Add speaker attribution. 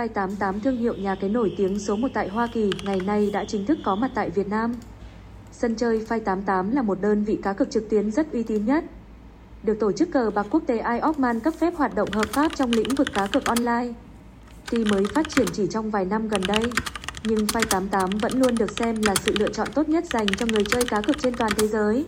Speaker 1: Five88 thương hiệu nhà cái nổi tiếng số 1 tại Hoa Kỳ ngày nay đã chính thức có mặt tại Việt Nam. Sân chơi Five88 là một đơn vị cá cược trực tuyến rất uy tín nhất. Được tổ chức cờ bạc quốc tế IOCMAN cấp phép hoạt động hợp pháp trong lĩnh vực cá cược online. Tuy mới phát triển chỉ trong vài năm gần đây, nhưng Five88 vẫn luôn được xem là sự lựa chọn tốt nhất dành cho người chơi cá cược trên toàn thế giới.